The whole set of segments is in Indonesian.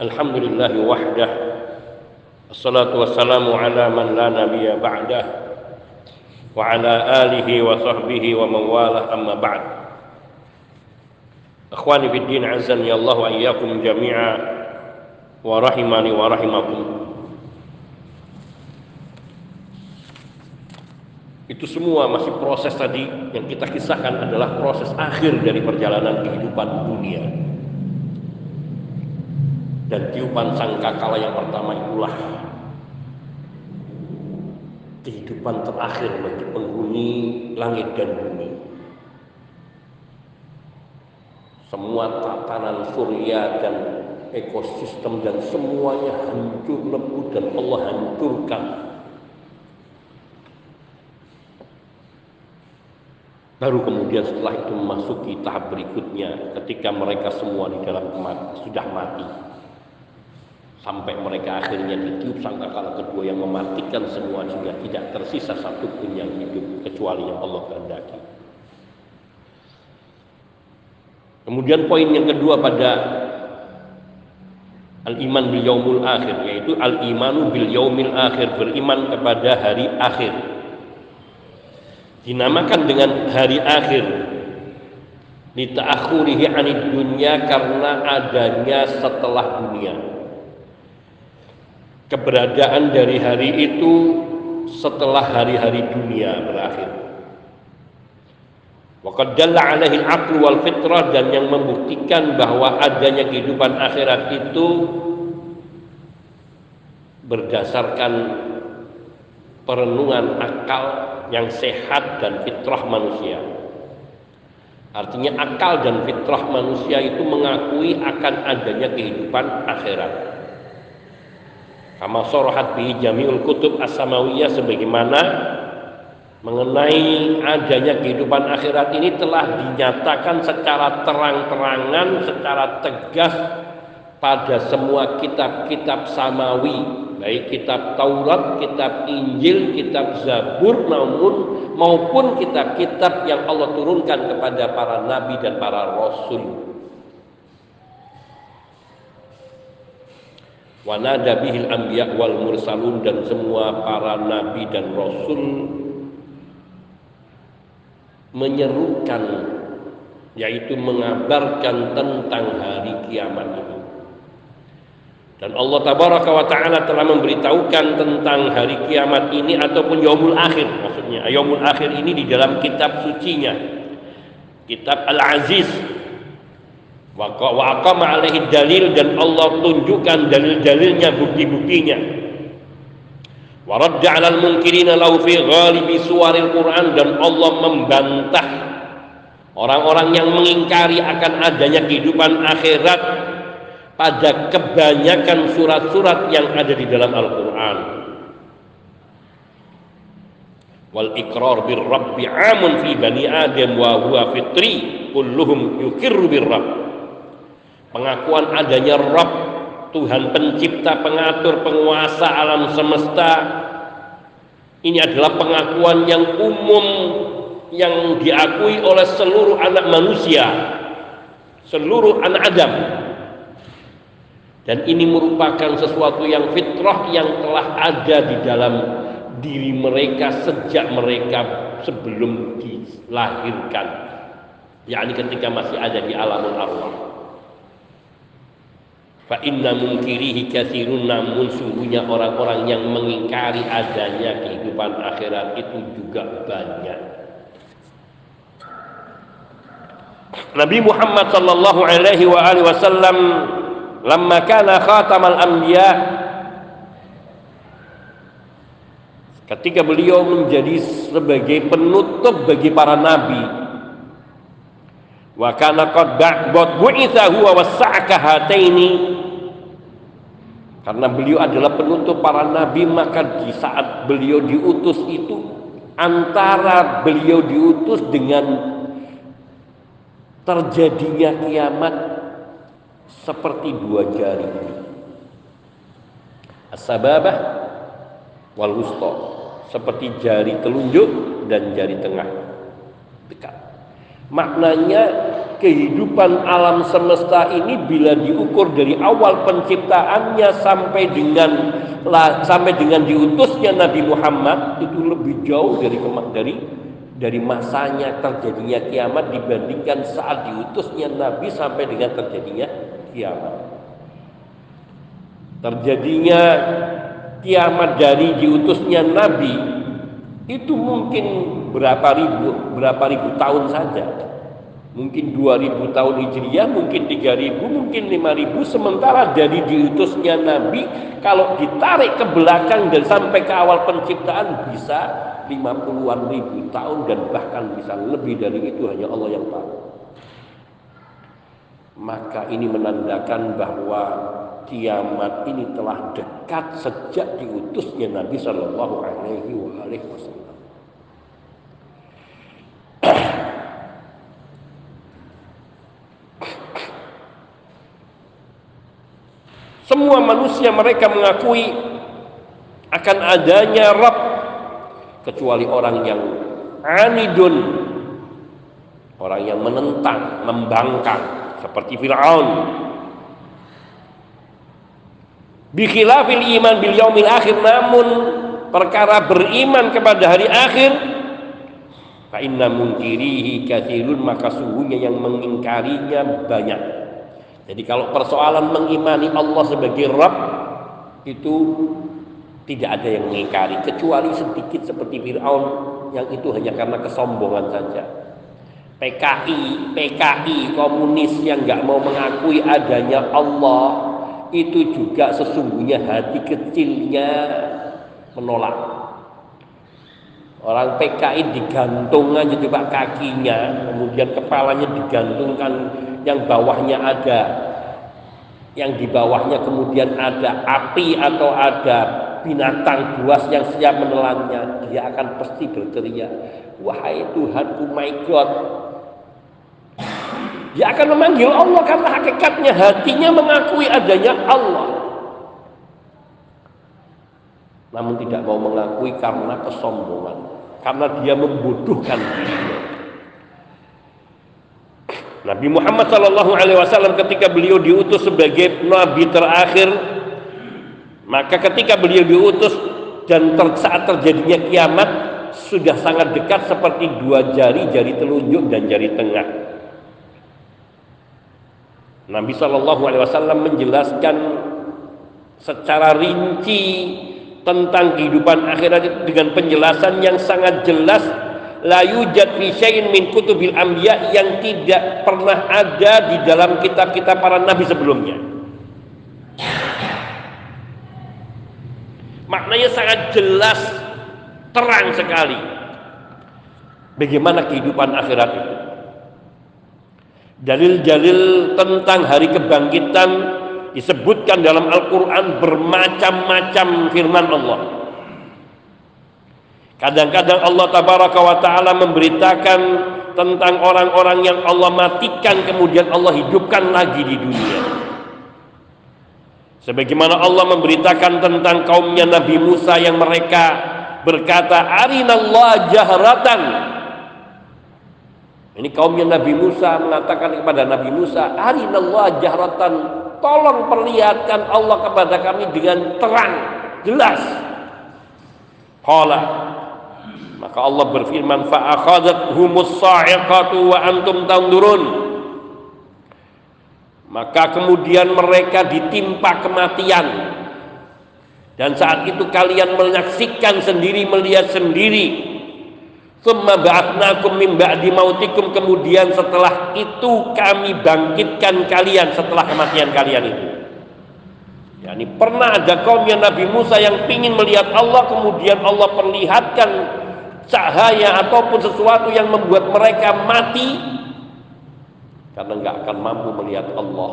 الحمد لله وحده الصلاة والسلام على من لا نبي بعده وعلى آله وصحبه ومن والاه أما بعد أخواني في الدين عزني الله وإياكم جميعا ورحمني ورحمكم itu semua masih proses tadi yang kita kisahkan adalah proses akhir dari perjalanan kehidupan dunia dan tiupan sangkakala yang pertama itulah kehidupan terakhir bagi penghuni langit dan bumi semua tatanan surya dan ekosistem dan semuanya hancur lebur dan Allah hancurkan Baru kemudian setelah itu memasuki tahap berikutnya ketika mereka semua di dalam kematian sudah mati. Sampai mereka akhirnya ditiup sangkakala kedua yang mematikan semua sehingga tidak tersisa satu pun yang hidup kecuali yang Allah kehendaki. Kemudian poin yang kedua pada al-iman bil yaumul akhir yaitu al-imanu bil yaumil akhir beriman kepada hari akhir. Dinamakan dengan hari akhir. Lita'akhurihi anid dunia karena adanya setelah dunia keberadaan dari hari itu setelah hari-hari dunia berakhir Waqad dalla alaihi al wal fitrah dan yang membuktikan bahwa adanya kehidupan akhirat itu berdasarkan perenungan akal yang sehat dan fitrah manusia. Artinya akal dan fitrah manusia itu mengakui akan adanya kehidupan akhirat. Kama sorohat bi jami'ul kutub as-samawiyah sebagaimana mengenai adanya kehidupan akhirat ini telah dinyatakan secara terang-terangan, secara tegas pada semua kitab-kitab samawi baik kitab Taurat, kitab Injil, kitab Zabur namun maupun kitab-kitab yang Allah turunkan kepada para nabi dan para rasul. Wa nada bihil anbiya wal mursalun dan semua para nabi dan rasul menyerukan yaitu mengabarkan tentang hari kiamat itu. Dan Allah tabaraka wa taala telah memberitahukan tentang hari kiamat ini ataupun yaumul akhir maksudnya. Yaumul akhir ini di dalam kitab sucinya. Kitab Al-Aziz. Wa aqama alaihi dalil dan Allah tunjukkan dalil-dalilnya, bukti-buktinya. Wa radda 'alal munkirina fi ghalibi suwaril Quran dan Allah membantah orang-orang yang mengingkari akan adanya kehidupan akhirat pada kebanyakan surat-surat yang ada di dalam Al-Quran. Wal ikrar bir rabbi amun fi bani adam wa huwa fitri kulluhum yukirru bir rabb. Pengakuan adanya Rabb Tuhan pencipta, pengatur, penguasa alam semesta ini adalah pengakuan yang umum yang diakui oleh seluruh anak manusia, seluruh anak Adam. Dan ini merupakan sesuatu yang fitrah yang telah ada di dalam diri mereka sejak mereka sebelum dilahirkan. Yakni ketika masih ada di alamul arwah fa inna munkirihi kathirun namun sungguhnya orang-orang yang mengingkari adanya kehidupan akhirat itu juga banyak. Nabi Muhammad sallallahu alaihi wa alihi wasallam lamma kana khatamal anbiya ketika beliau menjadi sebagai penutup bagi para nabi wa kana qad bu'itha huwa wasa'aka hataini karena beliau adalah penutup para nabi maka di saat beliau diutus itu antara beliau diutus dengan terjadinya kiamat seperti dua jari as-sababah wal wusta seperti jari telunjuk dan jari tengah. Dekat. Maknanya kehidupan alam semesta ini bila diukur dari awal penciptaannya sampai dengan sampai dengan diutusnya Nabi Muhammad itu lebih jauh dari dari dari masanya terjadinya kiamat dibandingkan saat diutusnya Nabi sampai dengan terjadinya kiamat. Terjadinya kiamat dari diutusnya Nabi itu mungkin berapa ribu berapa ribu tahun saja. Mungkin 2000 tahun Hijriah, mungkin 3000, mungkin 5000 sementara dari diutusnya Nabi kalau ditarik ke belakang dan sampai ke awal penciptaan bisa 50-an ribu tahun dan bahkan bisa lebih dari itu hanya Allah yang tahu. Maka ini menandakan bahwa kiamat ini telah dekat sejak diutusnya Nabi Shallallahu Alaihi Wasallam. Semua manusia mereka mengakui akan adanya Rabb kecuali orang yang anidun orang yang menentang membangkang seperti Fir'aun. Bikhilafil iman bil yaumil akhir namun perkara beriman kepada hari akhir fa inna munkirihi kathirun maka sungguhnya yang mengingkarinya banyak jadi kalau persoalan mengimani Allah sebagai Rabb itu tidak ada yang mengingkari kecuali sedikit seperti Fir'aun yang itu hanya karena kesombongan saja. PKI, PKI, komunis yang nggak mau mengakui adanya Allah itu juga sesungguhnya hati kecilnya menolak. Orang PKI digantung aja coba kakinya, kemudian kepalanya digantungkan, yang bawahnya ada, yang di bawahnya kemudian ada api atau ada binatang buas yang siap menelannya, dia akan pasti berteriak, "Wahai Tuhanku, my God!" Dia akan memanggil Allah karena hakikatnya hatinya mengakui adanya Allah. Namun tidak mau mengakui karena kesombongan, karena dia membutuhkan dirinya. Nabi Muhammad Shallallahu Alaihi Wasallam ketika beliau diutus sebagai nabi terakhir maka ketika beliau diutus dan ter, saat terjadinya kiamat sudah sangat dekat seperti dua jari, jari telunjuk dan jari tengah. Nabi Shallallahu Alaihi Wasallam menjelaskan secara rinci tentang kehidupan akhirat dengan penjelasan yang sangat jelas la yujad fi syai'in min kutubil anbiya yang tidak pernah ada di dalam kitab-kitab para nabi sebelumnya. Maknanya sangat jelas, terang sekali. Bagaimana kehidupan akhirat itu. Dalil-dalil tentang hari kebangkitan disebutkan dalam Al-Quran bermacam-macam firman Allah. Kadang-kadang Allah tabaraka wa ta'ala memberitakan tentang orang-orang yang Allah matikan kemudian Allah hidupkan lagi di dunia. Sebagaimana Allah memberitakan tentang kaumnya Nabi Musa yang mereka berkata, Arinallah jahratan. Ini kaumnya Nabi Musa mengatakan kepada Nabi Musa, Arinallah jahratan. Tolong perlihatkan Allah kepada kami dengan terang, jelas. Qala maka Allah berfirman fa humus sa'iqatu wa antum tanzurun maka kemudian mereka ditimpa kematian. Dan saat itu kalian menyaksikan sendiri melihat sendiri. Summa ba'atnakum min ba'di mautikum. Kemudian setelah itu kami bangkitkan kalian setelah kematian kalian itu. Ya, ini pernah ada kaumnya Nabi Musa yang ingin melihat Allah kemudian Allah perlihatkan cahaya ataupun sesuatu yang membuat mereka mati karena nggak akan mampu melihat Allah.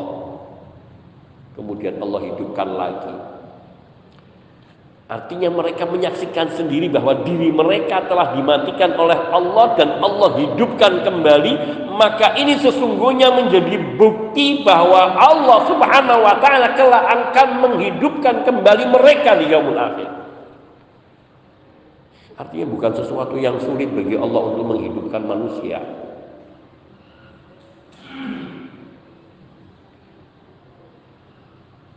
Kemudian Allah hidupkan lagi. Artinya mereka menyaksikan sendiri bahwa diri mereka telah dimatikan oleh Allah dan Allah hidupkan kembali maka ini sesungguhnya menjadi bukti bahwa Allah Subhanahu wa taala kelak akan menghidupkan kembali mereka di yaumul akhir. Artinya bukan sesuatu yang sulit bagi Allah untuk menghidupkan manusia.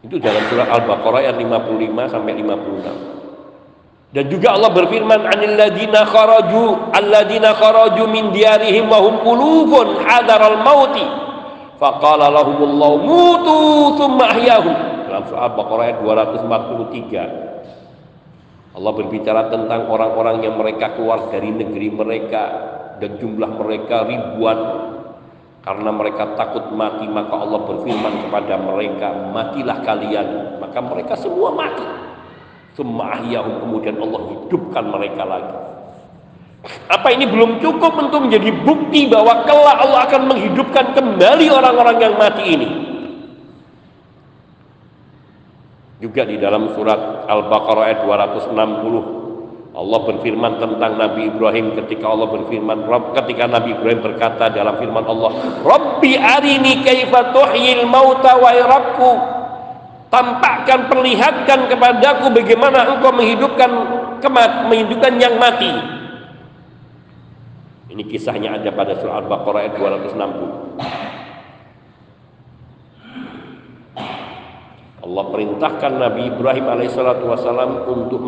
Itu dalam surah Al-Baqarah ayat 55 sampai 56. Dan juga Allah berfirman anil ladina kharaju alladina kharaju min diarihim wa hum hadar al mauti faqala lahumullahu mutu thumma ahyahum dalam surah Al-Baqarah ayat 243 Allah berbicara tentang orang-orang yang mereka keluar dari negeri mereka dan jumlah mereka ribuan. Karena mereka takut mati maka Allah berfirman kepada mereka matilah kalian. Maka mereka semua mati. Semua kemudian Allah hidupkan mereka lagi apa ini belum cukup untuk menjadi bukti bahwa kelak Allah akan menghidupkan kembali orang-orang yang mati ini? Juga di dalam surat Al-Baqarah ayat 260 Allah berfirman tentang Nabi Ibrahim ketika Allah berfirman ketika Nabi Ibrahim berkata dalam firman Allah Rabbi arini kaifa tuhyil mauta wa irabku tampakkan perlihatkan kepadaku bagaimana engkau menghidupkan kemat menghidupkan yang mati ini kisahnya ada pada surah Al-Baqarah ayat 260 Allah perintahkan Nabi Ibrahim alaihissalatu wassalam untuk